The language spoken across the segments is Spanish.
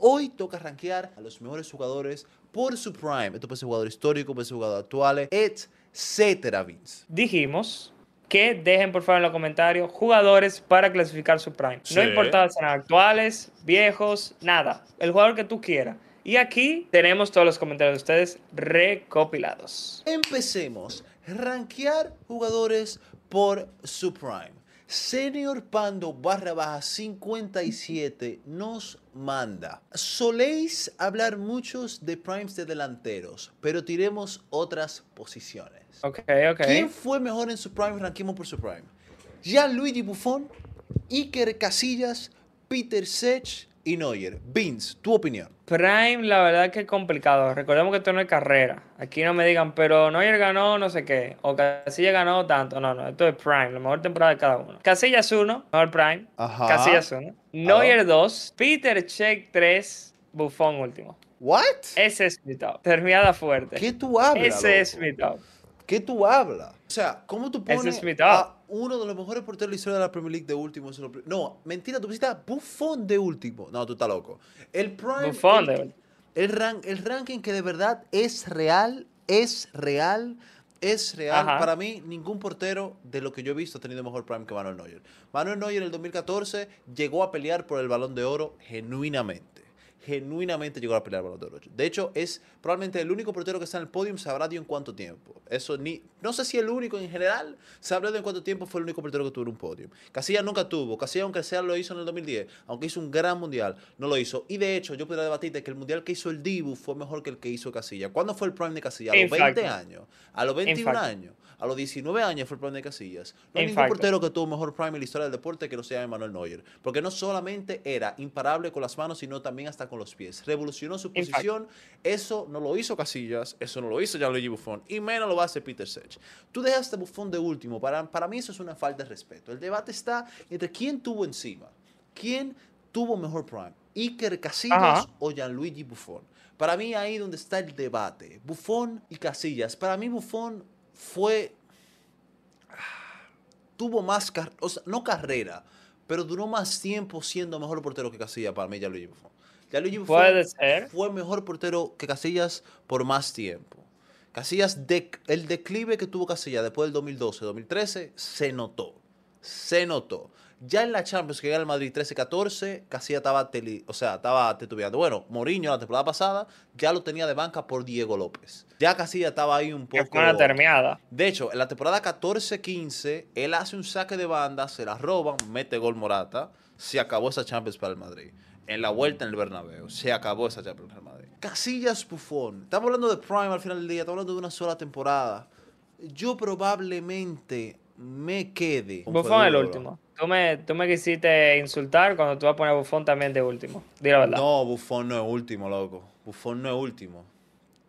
hoy toca rankear a los mejores jugadores por su prime. Esto puede ser jugador histórico, puede ser jugador actual, etcétera, Vince. Dijimos que dejen por favor en los comentarios jugadores para clasificar su prime. Sí. No importa si sean actuales, viejos, nada. El jugador que tú quieras. Y aquí tenemos todos los comentarios de ustedes recopilados. Empecemos. Rankear jugadores por su prime. Senior Pando barra baja 57 nos manda. Soléis hablar muchos de primes de delanteros, pero tiremos otras posiciones. Ok, ok. ¿Quién fue mejor en su prime? Ranquemos por su prime. Gianluigi Buffon, Iker Casillas, Peter Sech y Neuer. Vince, tu opinión. Prime, la verdad que es complicado. Recordemos que esto no es carrera. Aquí no me digan, pero Neuer ganó no sé qué. O Casillas ganó tanto. No, no. Esto es Prime. La mejor temporada de cada uno. Casillas 1, mejor Prime. Ajá. Casillas 1. Neuer 2. Peter Check 3. Buffon último. ¿What? Ese es mi top. Terminada fuerte. ¿Qué tú hablas? Ese es loco? mi top. ¿Qué tú hablas? O sea, ¿cómo tú pones es mi a uno de los mejores porteros de la historia de la Premier League de último? No, mentira, tú pusiste a Buffon de último. No, tú estás loco. El Prime. Buffon el, de. El, ran- el ranking que de verdad es real, es real, es real. Ajá. Para mí, ningún portero de lo que yo he visto ha tenido mejor Prime que Manuel Neuer. Manuel Neuer en el 2014 llegó a pelear por el Balón de Oro genuinamente. Genuinamente llegó a pelear el Balón de Oro. De hecho, es probablemente el único portero que está en el podium. Sabrá Dios en cuánto tiempo. Eso ni. No sé si el único en general. Sabrá Dios en cuánto tiempo fue el único portero que tuvo un podium. Casillas nunca tuvo. Casillas, aunque sea, lo hizo en el 2010. Aunque hizo un gran mundial, no lo hizo. Y de hecho, yo podría debatirte que el mundial que hizo el Dibu fue mejor que el que hizo Casillas. ¿Cuándo fue el prime de Casillas? A los In 20 fact. años. A los 21 fact. años. A los 19 años fue el prime de Casillas. No hay ningún portero que tuvo mejor prime en la historia del deporte que no sea Manuel Neuer. Porque no solamente era imparable con las manos, sino también hasta con los pies. Revolucionó su posición. Eso no lo hizo Casillas, eso no lo hizo Gianluigi Buffon. Y menos lo va a hacer Peter Sech. Tú dejaste a Buffon de último. Para, para mí eso es una falta de respeto. El debate está entre quién tuvo encima. ¿Quién tuvo mejor prime? ¿Iker Casillas Ajá. o Gianluigi Buffon? Para mí ahí donde está el debate. Buffon y Casillas. Para mí Buffon fue tuvo más, car- o sea, no carrera, pero duró más tiempo siendo mejor portero que Casillas para mí, Gianluigi Buffon. Buffon Puede ser. fue mejor portero que Casillas por más tiempo. Casillas, de, el declive que tuvo Casillas después del 2012-2013 se notó. Se notó. Ya en la Champions que gana el Madrid 13-14, Casillas estaba, teli- o sea, estaba titubeando. Bueno, Mourinho la temporada pasada ya lo tenía de banca por Diego López. Ya Casillas estaba ahí un poco... fue una termiada. De hecho, en la temporada 14-15, él hace un saque de banda, se la roban, mete gol Morata, se acabó esa Champions para el Madrid. En la vuelta en el Bernabéu, se acabó esa Champions el Madrid. Casillas Buffon. Estamos hablando de Prime al final del día, estamos hablando de una sola temporada. Yo probablemente me quede. Buffon el último. Tú me, tú me quisiste insultar cuando tú vas a poner Buffon también de último. Di la verdad. No, Buffon no es último, loco. Buffon no es último.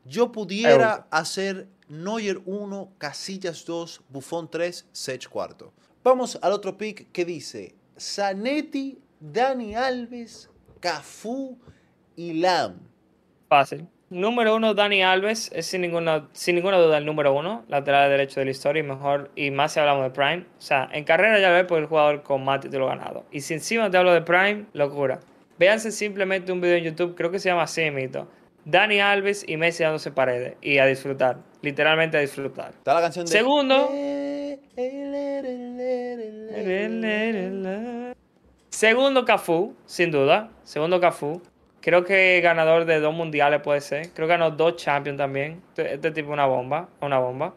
Yo pudiera último. hacer Neuer 1, Casillas 2, Buffon 3, Sech 4. Vamos al otro pick que dice Zanetti, Dani Alves, Cafú y Lam. Fácil. Número uno, Dani Alves, es sin ninguna, sin ninguna duda el número uno, lateral derecho de la historia y mejor, y más si hablamos de Prime. O sea, en carrera ya ves por el jugador con más títulos ganados. Y si encima te hablo de Prime, locura. Véanse simplemente un video en YouTube, creo que se llama así, mito. Dani Alves y Messi dándose paredes. Y a disfrutar. Literalmente a disfrutar. Está la canción de. Segundo. Segundo Cafú, sin duda. Segundo Cafú. Creo que ganador de dos mundiales puede ser. Creo que ganó dos Champions también. Este, este tipo es una bomba. Una bomba.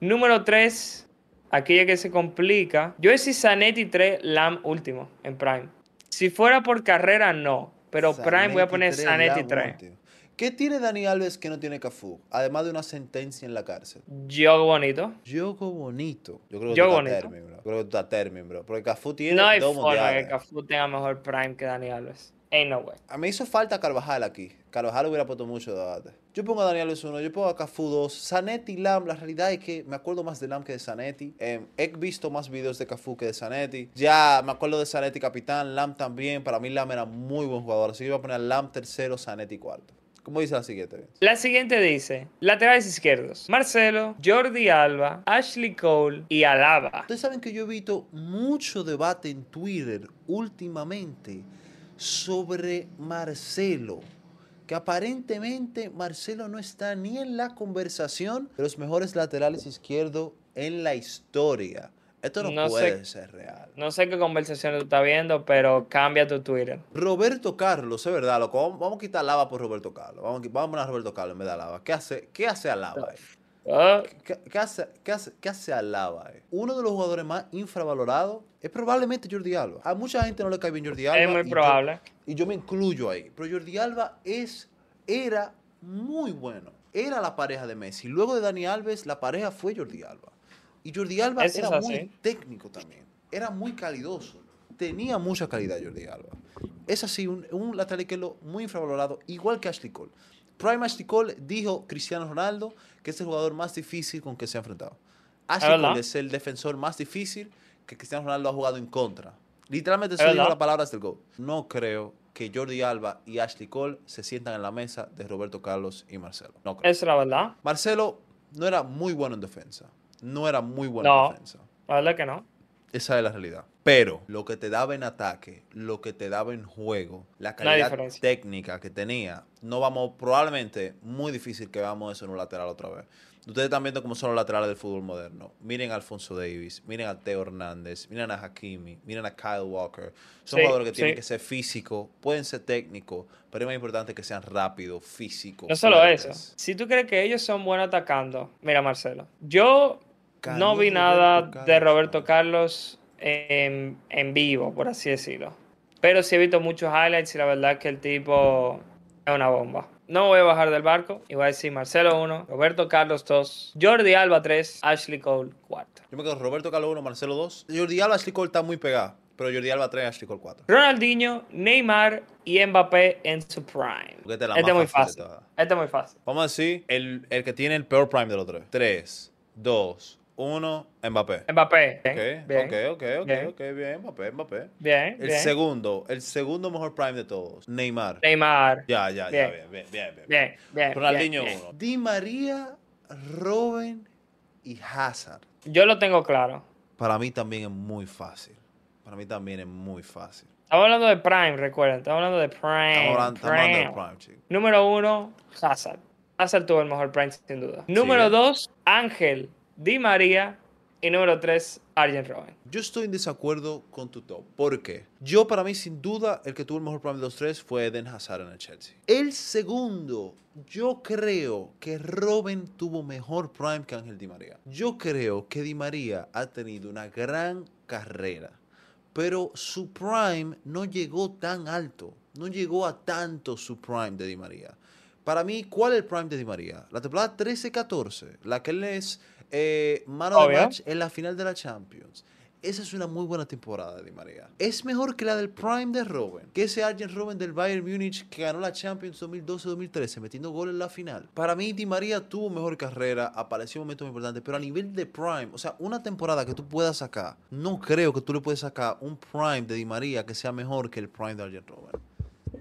Número 3. Aquí es que se complica. Yo decía Zanetti 3, Lam último en Prime. Si fuera por carrera, no. Pero Prime voy a poner Zanetti Lam 3. ¿Qué tiene Dani Alves que no tiene Cafú? Además de una sentencia en la cárcel. Yo bonito. Yogo bonito. Yo creo que Yogo tú estás termin, bro. Creo que tú estás termin, bro. Porque Cafú tiene No hay dos forma mundiales. que Cafú tenga mejor Prime que Dani Alves. Ain't no way. A mí hizo falta Carvajal aquí. Carvajal hubiera puesto mucho debate. Yo pongo a Daniel Alves 1, yo pongo a Cafú 2. Zanetti, Lam, la realidad es que me acuerdo más de Lam que de Zanetti. Eh, he visto más videos de Cafú que de Zanetti. Ya me acuerdo de Zanetti capitán, Lam también. Para mí Lam era muy buen jugador. Así que iba a poner a Lam tercero, Zanetti cuarto. ¿Cómo dice la siguiente? La siguiente dice, laterales izquierdos, Marcelo, Jordi Alba, Ashley Cole y Alaba. Ustedes saben que yo he visto mucho debate en Twitter últimamente sobre Marcelo. Que aparentemente Marcelo no está ni en la conversación de los mejores laterales izquierdos en la historia. Esto no, No sé- puede ser real. No sé qué conversación tú estás viendo, pero cambia tu Twitter. Roberto Carlos, es verdad, loco. Vamos, vamos a quitar lava por Roberto Carlos. Vamos, a vamos a poner a Roberto Carlos en vez de a lava. ¿Qué hace, qué hace a lava? ahí? Ah, ¿Qué, qué hace, qué, hace, qué hace Alaba? eh? Uno de los jugadores más infravalorados es probablemente Jordi Alba. A mucha gente no le cae bien Jordi Alba. es muy y yo- probable. y yo me incluyo ahí. Pero Jordi Alba es, era muy bueno. Era la pareja de Messi. Luego de Dani Alves, la pareja fue Jordi Alba. Y Jordi Alba era muy técnico también. Era muy calidoso. Tenía mucha calidad Jordi Alba. Es así, un, un lateral izquierdo muy infravalorado, igual que Ashley Cole. Prime Ashley Cole dijo Cristiano Ronaldo que es el jugador más difícil con que se ha enfrentado. Ashley. Cole es el defensor más difícil que Cristiano Ronaldo ha jugado en contra. Literalmente Es eso dijo las palabras del gol. No creo que Jordi Alba y Ashley Cole se sientan en la mesa de Roberto Carlos y Marcelo. No creo. Es la verdad. Marcelo no era muy bueno en defensa. No era muy bueno No. en defensa. La verdad que no. Esa es la realidad. Pero lo que te daba en ataque, lo que te daba en juego, la calidad técnica que tenía, no vamos, probablemente, muy difícil que veamos eso en un lateral otra vez. Ustedes están viendo cómo son los laterales del fútbol moderno. Miren a Alfonso Davis, miren a Teo Hernández, miren a Hakimi, miren a Kyle Walker. Son Sí, jugadores que tienen sí. que ser físicos, pueden ser técnicos, pero es más importante que sean rápidos, físicos. No solo fuertes. eso. Si tú crees que ellos son buenos atacando, mira Marcelo. Yo Carlos no vi Roberto nada de Carlos, Roberto. Carlos en, en vivo, por así decirlo. Pero sí he visto muchos highlights y la verdad es que el tipo es una bomba. No voy a bajar del barco y voy a decir Marcelo 1, Roberto Carlos 2, Jordi Alba 3, Ashley Cole 4. Yo me quedo Roberto Carlos 1, Marcelo 2. Jordi Alba, Ashley Cole está muy pegado, pero Jordi Alba 3, Ashley Cole 4. Ronaldinho, Neymar y Mbappé en su prime. Este es muy fácil de. Este es muy fácil. Vamos a decir el, el que tiene el peor prime de los tres. 3, 2, 1, Mbappé. Mbappé. Ok, Bien, bien, ok, ok, ok, bien. ok, bien, Mbappé, Mbappé. bien, El bien. segundo, el segundo mejor prime de todos, Neymar. Neymar. Ya, ya, ya, Bien. bien, bien, bien, bien. Ronaldinho. 1. Di María, Robin y Hazard. Yo lo tengo claro. Para mí también es muy fácil. Para mí también es muy fácil. Estamos hablando de Prime, recuerden. Estamos hablando de Prime. Estamos hablando, estamos hablando del Prime. prime, chico. Número uno, Hazard. Hazard tuvo el mejor Prime, sin duda. Número dos, Ángel Di María. Y número tres, Arjen Robben. Yo estoy en desacuerdo con tu top. ¿Por qué? Yo, para mí, sin duda, el que tuvo el mejor prime de los tres fue Eden Hazard en el Chelsea. El segundo, yo creo que Robin tuvo mejor prime que Ángel Di María. Yo creo que Di María ha tenido una gran carrera, pero su prime no llegó tan alto. No llegó a tanto su prime de Di María. Para mí, ¿cuál es el prime de Di María? La temporada 13-14, la que él es eh, mano de Obvio. match en la final de la Champions. Esa es una muy buena temporada de Di María. Es mejor que la del prime de Robben, que ese Arjen Robben del Bayern Múnich que ganó la Champions 2012-2013 metiendo gol en la final. Para mí Di María tuvo mejor carrera, apareció en momentos muy importantes, pero a nivel de prime, o sea, una temporada que tú puedas sacar, no creo que tú le puedes sacar un prime de Di María que sea mejor que el prime de Arjen Robben.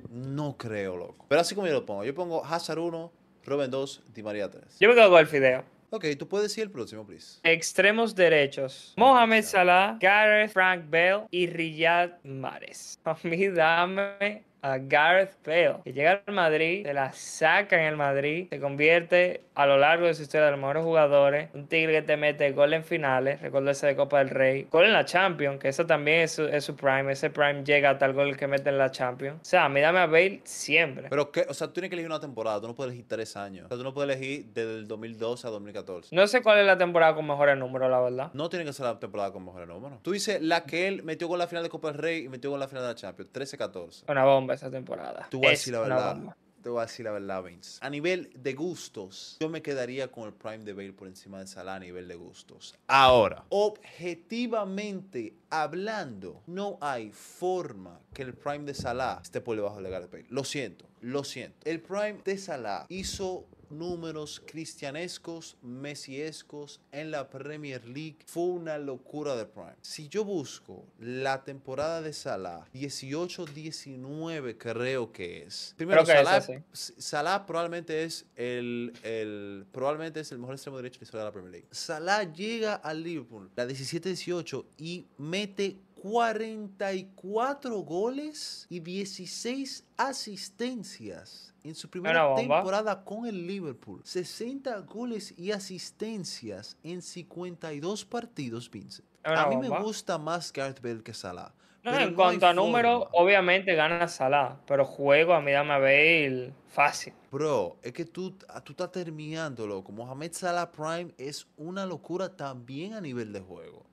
No creo, loco. Pero así como yo lo pongo, yo pongo Hazard 1, Robben 2, Di María 3. Yo me quedo con el fideo. Ok, tú puedes decir el próximo, please. Extremos derechos. Mohamed Salah, Gareth Frank Bale y Riyad Mahrez. A mí dame a Gareth Bale, que llega al Madrid, se la saca en el Madrid, se convierte a lo largo de su historia de los mejores jugadores, un tigre que te mete gol en finales, recuerdo ese de Copa del Rey, gol en la Champions, que eso también es su, es su prime, ese prime llega hasta el gol que mete en la Champions. O sea, a mí dame a Bale siempre. Pero, ¿qué? O sea, tú tienes que elegir una temporada, tú no puedes elegir tres años. O sea, tú no puedes elegir desde el 2012 a 2014. No sé cuál es la temporada con mejores números, la verdad. No tiene que ser la temporada con mejores números. Tú dices la que él metió con la final de Copa del Rey y metió con la final de la Champions, 13-14. Una bomba esa temporada. Te voy a decir la verdad. bomba. Te voy a decir la verdad, Vince. A nivel de gustos, yo me quedaría con el Prime de Bale por encima de Salah a nivel de gustos. Ahora, objetivamente hablando, no hay forma que el Prime de Salah esté por debajo del legal de Bale. Lo siento, lo siento. El Prime de Salah hizo números cristianescos, mesiescos en la Premier League. Fue una locura de Prime. Si yo busco la temporada de Salah, 18-19 creo que es. Primero, Creo que es Salah, Salah probablemente es el, el- probablemente es el mejor extremo derecho de la historia de la Premier League. Salah llega al Liverpool, la 17-18, y mete 44 goles y 16 asistencias en su primera temporada con el Liverpool. 60 goles y asistencias en 52 partidos, Vincent. A mí me gusta más Gareth Bale que Salah. No, pero en no cuanto a número, obviamente gana Salah, pero juego a mí dame a Bale fácil. Bro, es que tú, tú estás terminando, loco. Mohamed Salah Prime es una locura también a nivel de juego.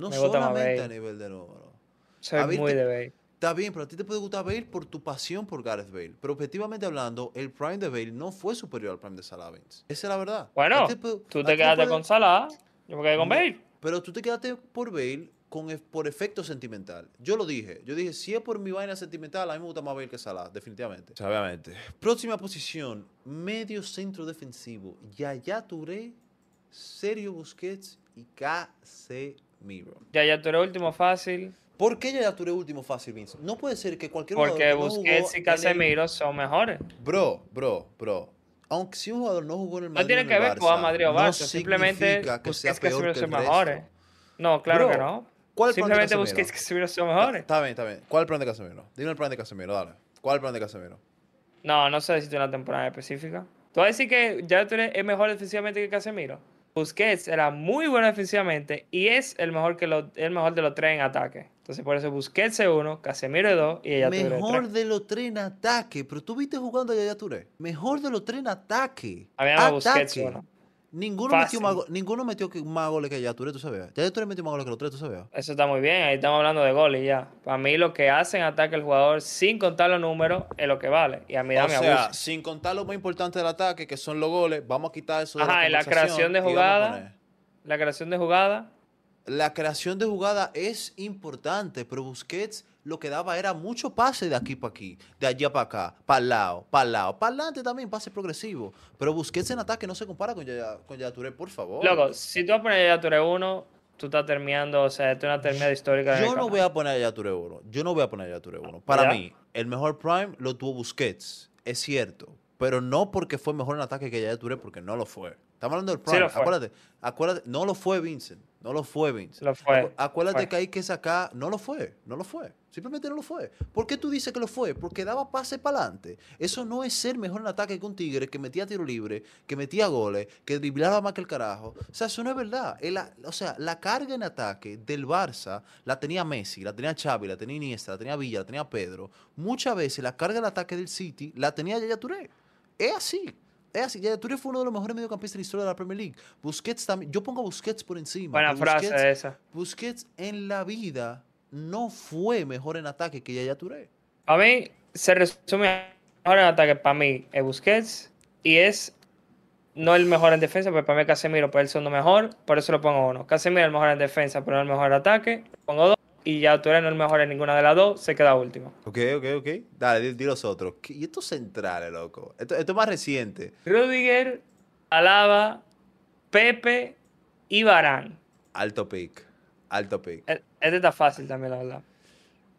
No Me solamente a nivel de número. Soy A ver, muy te- de Bale. Está bien, pero a ti te puede gustar Bale por tu pasión por Gareth Bale. Pero objetivamente hablando, el Prime de Bale no fue superior al Prime de Salah Vince. Esa es la verdad. Bueno, te tú te quedaste puede- con Salah, yo me quedé con No, Bale. Pero tú te quedaste por Bale con, ef- por efecto sentimental. Yo lo dije. Yo dije, si es por mi vaina sentimental, a mí me gusta más Bale que Salah, definitivamente. Obviamente. Próxima posición, medio centro defensivo. Yaya Touré, Sergio Busquets y Casemiro. Ya, ya tú eres último fácil. ¿Por qué Yaya Touré último fácil, Vince? No puede ser que cualquier jugador Porque que no Busquets y en el- Casemiro son mejores. Bro, bro, bro. Aunque si un jugador no jugó en el No Madrid tiene o en que ver con Madrid o no Barça. Simplemente significa que Busquets y Casemiro son mejores. No, claro Bro, que no. ¿cuál plan de Simplemente Casemiro? Busquets y Casemiro son mejores. está bien, está bien. ¿Cuál es el plan de Casemiro? Dime el plan de Casemiro, dale. ¿Cuál es el plan de Casemiro? No, no sé decirte una temporada específica. ¿Tú vas a decir que ya tú eres es mejor defensivamente que Casemiro? Busquets era muy bueno defensivamente y es el mejor, que lo- el mejor de los tres en ataque. Entonces por eso Busquets es uno, Casemiro es dos y ella Mejor de los tres en ataque. Pero tú viste jugando a Yaya Touré. Mejor de los tres en ataque. A mí me da Busquets Ataque. uno. Ninguno Fácil. metió, más, ninguno metió más goles que Yaya Touré, tú sabías. Yaya Touré metió más goles que los tres, tú sabías. Eso está muy bien, ahí estamos hablando de goles ya. Para mí lo que hace en ataque el jugador sin contar los números es lo que vale. Y a mí O dame sea, abuso. sin contar lo más importante del ataque, que son los goles, vamos a quitar eso de Ajá, y la creación de jugada. La creación de jugada, La creación de jugada es importante, pero Busquets lo que daba era mucho pase de aquí para aquí, de allá para acá, para el lado, para el lado, para adelante también, pase progresivo. Pero Busquets en ataque no se compara con Yaya, con Yaya Touré, por favor. loco, si tú vas a poner ya tú eres uno, tú estás terminando, o sea, es una terminada histórica. Yo no voy a poner Yaya Touré 1. Yo no voy a poner Yaya Touré 1. Para Ya. mí, el mejor prime lo tuvo Busquets, es cierto. Pero no porque fue mejor en ataque que Yaya Touré, porque no lo fue. Estamos hablando del prime. acuérdate, acuérdate, no lo fue Vincent. No lo fue Vincent. Lo fue, Acu- Acuérdate fue. que hay que sacar. No lo fue. No lo fue. Simplemente no lo fue. ¿Por qué tú dices que lo fue? Porque daba pase para adelante. Eso no es ser mejor en ataque que un tigre que metía tiro libre, que metía goles, que driblaba más que el carajo. O sea, eso no es verdad. El- o sea, la carga en ataque del Barça la tenía Messi, la tenía Xavi, la tenía Iniesta, la tenía Villa, la tenía Pedro. Muchas veces la carga en ataque del City la tenía Yaya Touré. Es así. Es así. Yaya Touré fue uno de los mejores mediocampistas de la historia de la Premier League. Busquets también. Yo pongo a Busquets por encima. Buena frase Busquets- esa. Busquets en la vida no fue mejor en ataque que Yaya Touré. A mí se resume mejor en ataque para mí es Busquets y es no el mejor en defensa, pero para mí Casemiro por el segundo mejor, por eso lo pongo uno. Casemiro es el mejor en defensa, pero no el mejor en ataque, pongo dos y ya Touré no es el mejor en ninguna de las dos, se queda último. Ok, ok, ok. Dale, di, los otros. ¿Qué- Y estos centrales, loco. Esto, esto es más reciente. Rudiger, Alaba, Pepe y Barán. Alto pick. Alto pick. E- Este está fácil también, la verdad.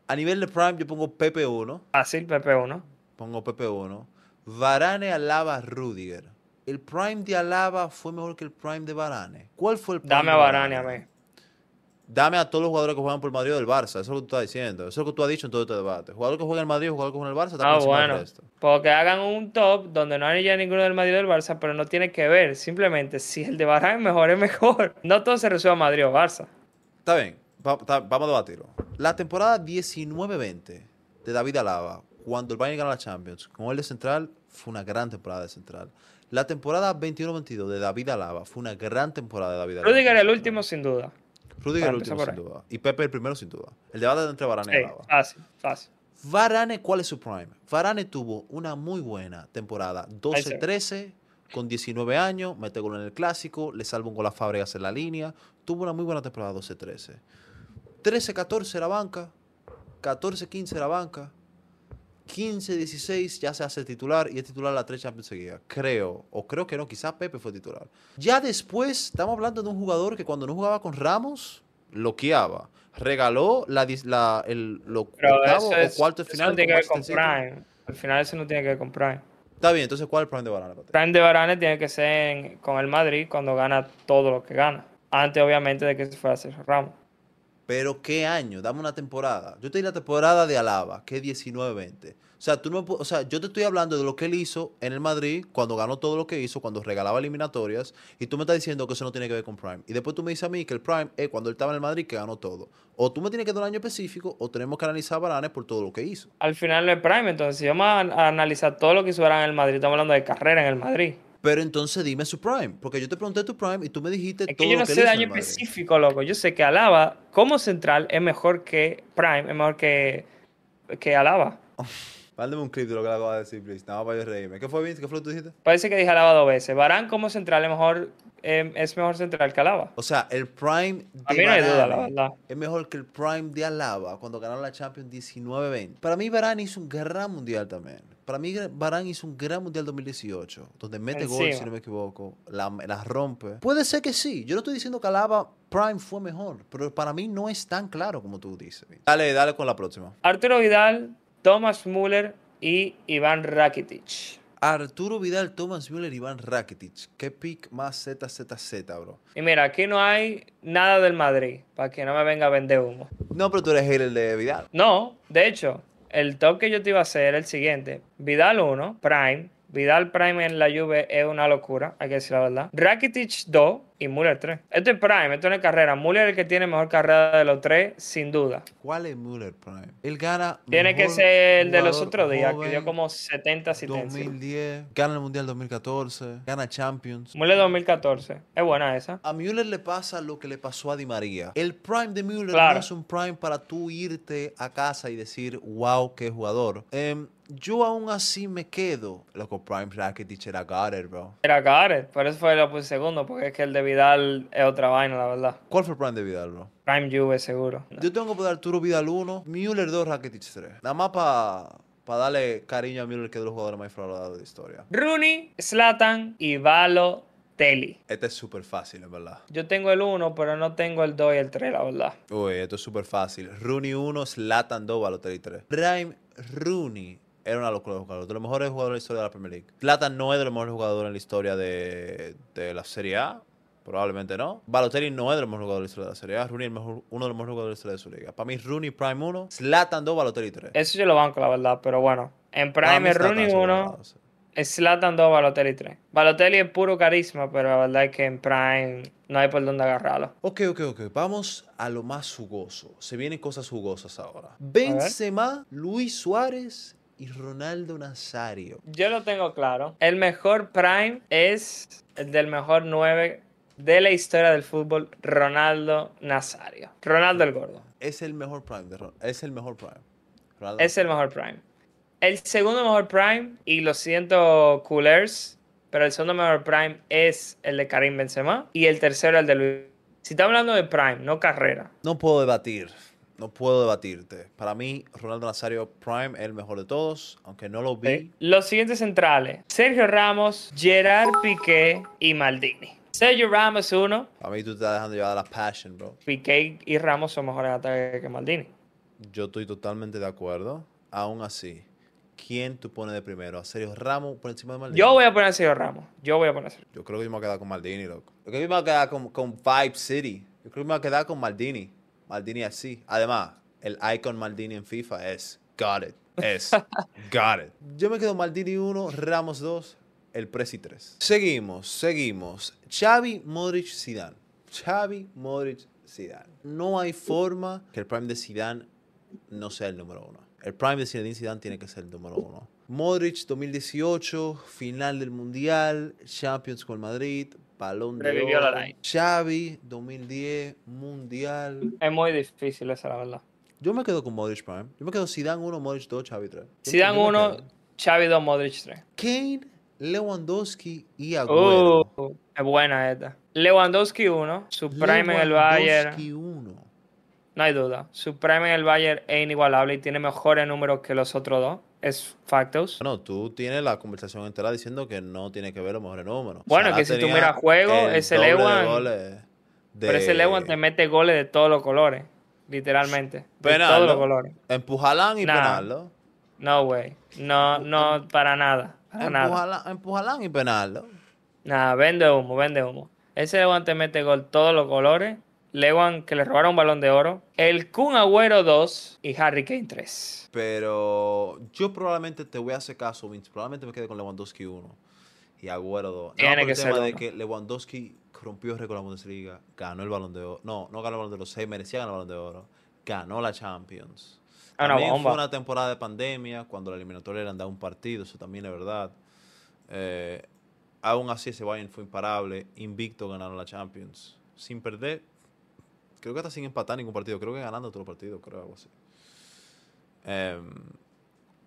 A nivel de Prime, yo pongo Pepe 1. Fácil, Pepe 1. Pongo Pepe 1. Varane, Alaba, Rudiger. El Prime de Alaba fue mejor que el Prime de Varane. ¿Cuál fue el Prime Dame a Varane a mí. Dame a todos los jugadores que juegan por el Madrid o del Barça. Eso es lo que tú estás diciendo. Eso es lo que tú has dicho en todo este debate. Jugador que juega en el Madrid o jugador que juega en el Barça está por Ah, del bueno. resto. Porque hagan un top donde no hay ya ninguno del Madrid o del Barça, pero no tiene que ver. Simplemente, si el de Barán es mejor, es mejor. No todo se resuelve a Madrid o Barça. Está bien, va- está- vamos a debatirlo. La temporada 19-20 de David Alaba, cuando el Bayern gana la Champions, con él de central, fue una gran temporada de central. La temporada 21-22 de David Alaba fue una gran temporada de David Alaba. Rudiger el último, sin duda. Rudiger el último, sin duda. Y Pepe el primero, sin duda. El debate entre Varane y Alaba. fácil, fácil. Varane, ¿cuál es su prime? Varane tuvo una muy buena temporada. Ahí se ve. 12-13, con 19 años, mete gol en el clásico, le salva un gol a Fábregas en la línea. Tuvo una muy buena temporada 12-13. 13-14 era banca, 14-15 era banca, 15-16 ya se hace titular y es titular la tres Champions seguidas. Creo, o creo que no, quizá Pepe fue titular. Ya después, estamos hablando de un jugador que cuando no jugaba con Ramos, loqueaba. Regaló la, la- el lo Pero octavo eso, es, o cuarto eso final. no tiene que ver con. Prime. Al final eso no tiene que ver con Prime. Está bien, entonces ¿cuál es el prime de Varane? Prime de Varane tiene que ser en- con el Madrid cuando gana todo lo que gana. Antes, obviamente, de que se fuera a hacer Ramos. Pero ¿qué año? Dame una temporada. Yo te di la temporada de Alaba, que es 19-20. O sea, no, o sea, yo te estoy hablando de lo que él hizo en el Madrid, cuando ganó todo lo que hizo, cuando regalaba eliminatorias, y tú me estás diciendo que eso no tiene que ver con Prime. Y después tú me dices a mí que el Prime es cuando él estaba en el Madrid que ganó todo. O tú me tienes que dar un año específico, o tenemos que analizar a por todo lo que hizo. Al final es Prime, entonces si vamos a, analizar todo lo que hizo Varane en el Madrid, estamos hablando de carrera en el Madrid. Pero entonces dime su Prime, porque yo te pregunté tu Prime y tú me dijiste Es todo que yo lo no que sé de año específico, loco. Yo sé que Alaba, como central, es mejor que Prime, es mejor que, que Alaba. Mándame un clip de lo que le acabo de decir, please. Nada más para yo reírme. ¿Qué fue, Vince? ¿Qué fue lo que tú dijiste? Parece que dije Alaba dos veces. Varane como central es mejor, eh, es mejor central que Alaba. O sea, el Prime de A mí no hay duda, la verdad. es mejor que el Prime de Alaba cuando ganaron la Champions 19-20. Para mí, Varane hizo un gran mundial también. Para mí, Varane hizo un gran mundial 2018, donde mete gol, Encima. si no me equivoco, la, la rompe. Puede ser que sí. Yo no estoy diciendo que Alaba Prime fue mejor, pero para mí no es tan claro como tú dices. Dale, dale con la próxima. Arturo Vidal, Thomas Müller y Iván Rakitic. Arturo Vidal, Thomas Müller, Iván Rakitic. ¿Qué pick más ZZZ, bro? Y mira, aquí no hay nada del Madrid, para que no me venga a vender humo. No, pero tú eres hater de Vidal. No, de hecho, el top que yo te iba a hacer era el siguiente. Vidal 1, Prime. Vidal Prime en la Juve es una locura, hay que decir la verdad. Rakitic 2 y Müller 3. Esto es Prime, esto no es carrera. Müller es el que tiene mejor carrera de los tres, sin duda. ¿Cuál es Müller Prime? Él gana. Tiene que ser el de los otros días, que dio como 70 asistencias. 2010, gana el Mundial 2014, gana Champions. Müller 2014. Es buena esa. A Müller le pasa lo que le pasó a Di María. El prime de Müller Claro. no es un prime para tú irte a casa y decir, wow, qué jugador. Em, yo aún así me quedo. Loco, Prime Rakitic era Gareth, bro. Era Gareth, por eso fue lo puse segundo, porque es que el de Vidal es otra vaina, la verdad. ¿Cuál fue el prime de Vidal, bro? Prime Juve, seguro. Yo tengo que dar Arturo Vidal 1, Müller 2, Rakitic 3. Nada más para darle cariño a Müller, que es de los jugadores más infravalorados de la historia. Rooney, Slatan y Valo Telly. Este es súper fácil, en verdad. Yo tengo el 1, pero no tengo el 2 y el 3, la verdad. Uy, esto es súper fácil. Rooney 1, Zlatan 2, Balotelli 3. Prime Rooney era una locura de jugador. De los mejores jugadores de la historia de la Premier League. Zlatan no es de los mejores jugadores en la historia de, de la Serie A. Probablemente no. Balotelli no es de los mejores jugadores de la historia de la Serie A. Rooney es el mejor- uno de los mejores jugadores de la historia de su liga. Para mí, Rooney Prime 1, Zlatan 2, Balotelli 3. Eso yo lo banco, la verdad, pero bueno. En Prime es Rooney es 1, sobrevalorado, sí. Slatan 2, Balotelli 3. Balotelli es puro carisma, pero la verdad es que en Prime no hay por dónde agarrarlo. Ok, ok, ok. Vamos a lo más jugoso. Se vienen cosas jugosas ahora. Benzema, Luis Suárez y Ronaldo Nazario. Yo lo tengo claro. El mejor Prime es el del mejor 9 de la historia del fútbol, Ronaldo Nazario. Ronaldo el Gordo. Es el mejor prime. De Ron- es el mejor prime. Ronaldo. Es el mejor Prime. El segundo mejor Prime, y lo siento, coolers, pero el segundo mejor Prime es el de Karim Benzema y el tercero el de Luis. Si estamos hablando de Prime, no carrera. No puedo debatir. No puedo debatirte. Para mí, Ronaldo Nazario Prime es el mejor de todos. Aunque no lo vi. Los siguientes centrales: Sergio Ramos, Gerard Piqué y Maldini. Sergio Ramos uno, Para mí, tú te estás dejando llevar a la passion, bro. Piqué y Ramos son mejores ataques que Maldini. Yo estoy totalmente de acuerdo. Aún así, ¿quién tú pones de primero? ¿A Sergio Ramos por encima de Maldini? Yo voy a poner a Sergio Ramos. Yo voy a poner a Sergio. Yo creo que yo me voy a quedar con Maldini, loco. Yo creo que yo me voy a quedar con, con Vibe City. Yo creo que me voy a quedar con Maldini. Maldini así. Además, el icon Maldini en FIFA es Got it. Es Got it. Yo me quedo Maldini 1, Ramos 2, el Presi 3. Seguimos, seguimos. Xavi, Modric, Zidane. Xavi, Modric, Zidane. No hay forma que el prime de Zidane no sea el número uno. El prime de Zinedine Zidane tiene que ser el número uno. Modric 2018, final del Mundial, Champions con Madrid, Balón de Revivió la Oro. line. Xavi 2010, Mundial. Es muy difícil esa, la verdad. Yo me quedo con Modric Prime. Yo me quedo Zidane 1, Modric 2, Xavi 3. Si dan uno, Xavi 2, Modric 3. Kane, Lewandowski y Agüero. Uh, es buena esta. Lewandowski 1, su prime en el Bayern. Lewandowski 1. No hay duda. Su prime en el Bayern es inigualable y tiene mejores números que los otros dos. Es factos. Bueno, tú tienes la conversación entera diciendo que no tiene que ver los mejores números. Bueno, Salah que si tú miras juego, el ese de Lewan- goles Pero de- ese Lewan te mete goles de todos los colores. Literalmente. De Penal, todos los colores. Empujalán y Nah. No, güey. No, no, para nada. Empujalán, empujalán y penal, ¿no? Nada, vende humo, vende humo. Ese Lewan te mete gol todos los colores Lewan, que le robaron un balón de oro, el Kun Agüero 2 y Harry Kane 3. Pero yo probablemente te voy a hacer caso, Vince. Probablemente me quede con Lewandowski 1 y Agüero 2. Tiene no, por que el tema de que Lewandowski rompió el récord de la Bundesliga, ganó el balón de oro. No, no ganó el balón de oro, se merecía ganar el balón de oro. Ganó la Champions. Ah, una También bomba. fue una temporada de pandemia, cuando la eliminatoria eran de un partido, eso también es verdad. Eh, aún así, ese Bayern fue imparable, invicto ganaron la Champions, sin perder. Creo que hasta sin empatar ningún partido, creo que ganando todos los partidos, creo algo así. Em,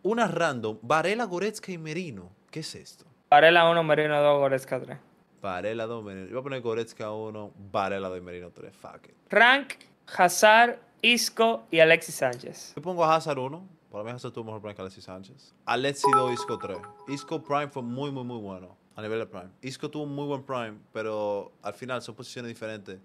una random, Varela, Goretzka y Merino. ¿Qué es esto? Varela 1, Merino 2, Goretzka 3. Varela 2, Merino. Yo voy a poner Goretzka 1, Varela 2 y Merino 3. Fuck it. Rank, Hazard, Isco y Alexis Sánchez. Yo pongo a Hazard 1. Para mí Hazard tuvo mejor prime que Alexis Sánchez. Alexis 2, Isco 3. Isco Prime fue muy, muy, muy bueno a nivel de Prime. Isco tuvo un muy buen Prime, pero al final son posiciones diferentes.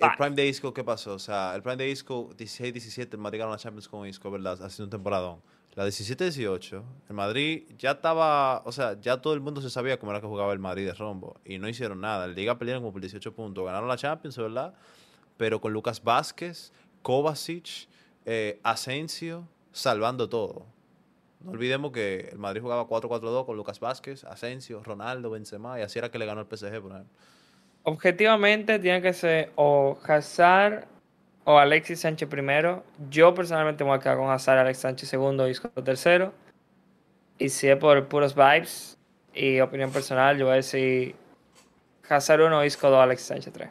El. Prime de Isco, ¿qué pasó? O sea, el Prime de Isco, 16-17, el Madrid ganó la Champions con Isco, ¿verdad? Haciendo un temporadón. La 17-18, el Madrid ya estaba, o sea, ya todo el mundo se sabía cómo era que jugaba el Madrid de rombo. Y no hicieron nada. El Liga pelearon como por 18 puntos. Ganaron la Champions, ¿verdad? Pero con Lucas Vázquez, Kovacic, eh, Asensio, salvando todo. No olvidemos que el Madrid jugaba 4-4-2 con Lucas Vázquez, Asensio, Ronaldo, Benzema, y así era que le ganó el PSG, por ejemplo. Objetivamente tiene que ser o Hazard o Alexis Sánchez primero. Yo personalmente me voy a quedar con Hazard, Alexis Sánchez segundo, Isco tercero. Y si es por puros vibes y opinión personal, yo voy a decir Hazard 1, Isco 2, Alexis Sánchez 3.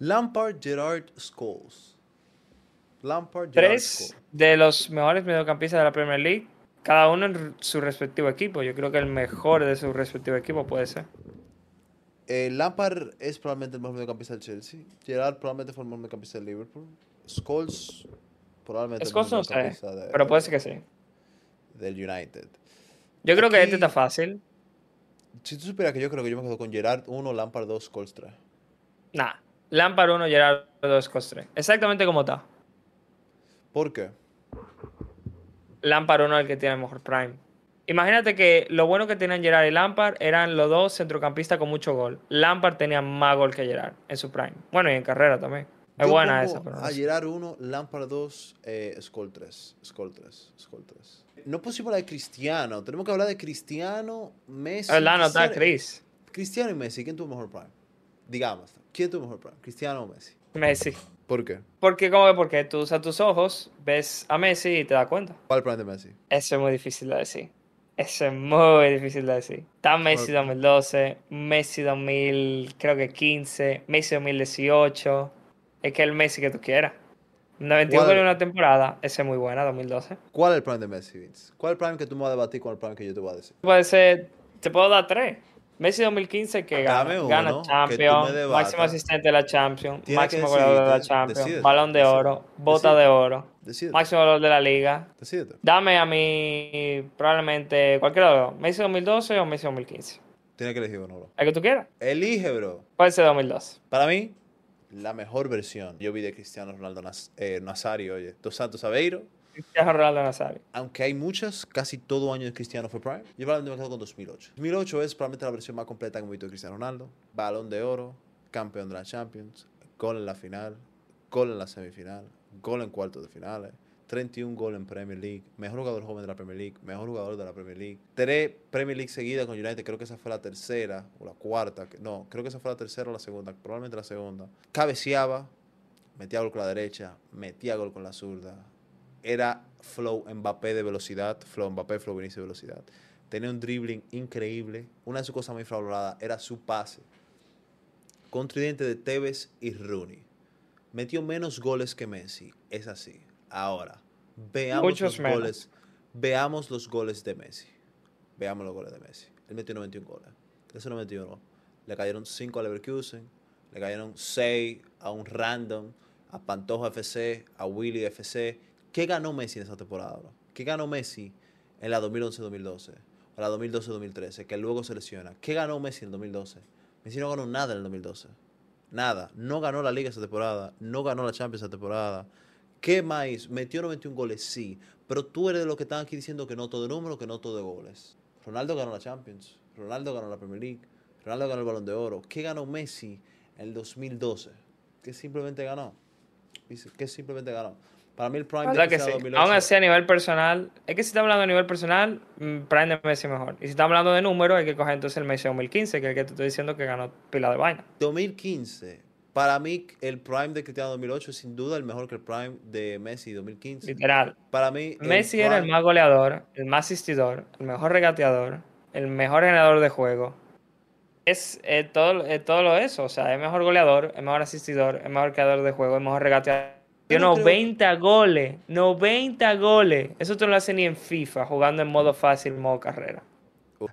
Lampard, Gerard, Scholes. Lampard, Tres de los mejores mediocampistas de la Premier League, cada uno en su respectivo equipo. Yo creo que el mejor de su respectivo equipo puede ser. Eh, Lampard es probablemente el mejor mediocampista del Chelsea. Gerard probablemente fue el mejor mediocampista del Liverpool. Scholes probablemente Scholes el no mejor sé, mediocampista de- pero puede ser que sí. del United. Yo creo que este está fácil. Si tú supieras que yo creo que yo me quedo con Gerard 1, Lampard 2, Scholes 3. Nah. Lampard 1, Gerard 2, Scholes 3. Exactamente como está. ¿Por qué? Lampard 1 es el que tiene el mejor prime. Imagínate que lo bueno que tenían Gerard y Lampard eran los dos centrocampistas con mucho gol. Lampard tenía más gol que Gerard en su prime. Bueno, y en carrera también. Es Yo buena esa, pero no A sé. Gerard 1, Lampard 2, eh, Scholes 3. Scholes 3. Scholes 3. No pusimos la de Cristiano. Tenemos que hablar de Cristiano, Messi. No está Cristiano- Chris. Cristiano y Messi, ¿quién tuvo mejor prime? Digamos, ¿quién tuvo mejor prime? ¿Cristiano o Messi? Messi. ¿Por qué? Porque, ¿cómo que? Porque tú usas tus ojos, ves a Messi y te das cuenta. ¿Cuál prime de Messi? Eso es muy difícil de decir. Eso es muy difícil de decir. Está Messi Ok. 2012, Messi 2000, creo que 15, Messi 2018. Es que el Messi que tú quieras. 91 ¿Cuál? goles en una temporada, ese es muy buena, 2012. ¿Cuál es el prime de Messi, Vince? ¿Cuál es el prime que tú me vas a debatir con el prime que yo te voy a decir? Puede ser, te puedo dar tres. Messi 2015 que gana, uno, gana que Champions, debatas. máximo asistente de la Champions, Tienes máximo que goleador de la Champions, decídete, balón de decídete, oro, bota decídete. de oro, máximo goleador de la liga. Dame a mí probablemente cualquiera de los Messi 2012 o Messi 2015. Tienes que elegir uno, bro. El que tú quieras. Elige, bro. Puede ser 2012. Para mí, la mejor versión. Yo vi de Cristiano Ronaldo Naz- eh, Nazario, oye. Dos Santos Aveiro. Cristiano Ronaldo Nazario. Aunque hay muchas, casi todo año de Cristiano fue Prime. Yo probablemente me quedo con 2008. 2008 es probablemente la versión más completa que hemos visto de Cristiano Ronaldo. Balón de oro, campeón de la Champions, gol en la final, gol en la semifinal, gol en cuartos de finales, 31 gol en Premier League, mejor jugador joven de la Premier League, mejor jugador de la Premier League. Tres Premier League seguidas con United, creo que esa fue la tercera o la cuarta. No, creo que esa fue la tercera o la segunda, probablemente la segunda. Cabeceaba, metía gol con la derecha, metía gol con la zurda. Era flow Mbappé de velocidad, flow Mbappé, flow Vinicius de velocidad. Tenía un dribbling increíble. Una de sus cosas muy infravaloradas era su pase. Con tridente de Tevez y Rooney. Metió menos goles que Messi. Es así. Ahora, veamos Muchos los menos. goles. Veamos los goles de Messi. Veamos los goles de Messi. Él metió 91 goles. De esos 91, le cayeron 5 a Leverkusen, le cayeron 6 a un random, a Pantoja FC, a Willy FC. ¿Qué ganó Messi en esa temporada? bro? ¿Qué ganó Messi en la 2011-2012? O la 2012-2013, que luego se lesiona. ¿Qué ganó Messi en el 2012? Messi no ganó nada en el 2012. Nada. No ganó la liga esa temporada. No ganó la Champions esa temporada. ¿Qué más? Metió 91 goles, sí. Pero tú eres de los que están aquí diciendo que no todo de número, que no todo de goles. Ronaldo ganó la Champions. Ronaldo ganó la Premier League. Ronaldo ganó el Balón de Oro. ¿Qué ganó Messi en el 2012? que simplemente ganó. Que simplemente ganó. Para mí el Prime de ¿Verdad que sí? Cristiano 2008 Aún así, a nivel personal, es que si estamos hablando a nivel personal, mm, Prime de Messi es mejor. Y si estamos hablando de números, hay que coger entonces el Messi 2015, que es el que te estoy diciendo que ganó pila de vaina. 2015. Para mí el Prime de Cristiano 2008 es sin duda el mejor que el Prime de Messi 2015. Literal. Para mí Messi era el más goleador, el más asistidor, el mejor regateador, el mejor generador de juego. Es, eh, todo, eh, todo lo eso. O sea, es mejor goleador, es mejor asistidor, es mejor creador de juego, es mejor regateador. Dio Yo no creo- 90 goles, 90 goles. Eso tú no lo haces ni en FIFA, jugando en modo fácil, modo carrera.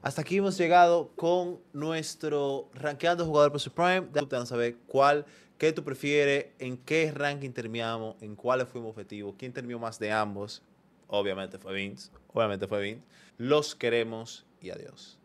Hasta aquí hemos llegado con nuestro rankeando jugador por su Prime. Te van a saber cuál, qué tú prefieres, en qué ranking terminamos, en cuáles fuimos objetivos, quién terminó más de ambos. Obviamente fue Vince, obviamente fue Vince. Los queremos y adiós.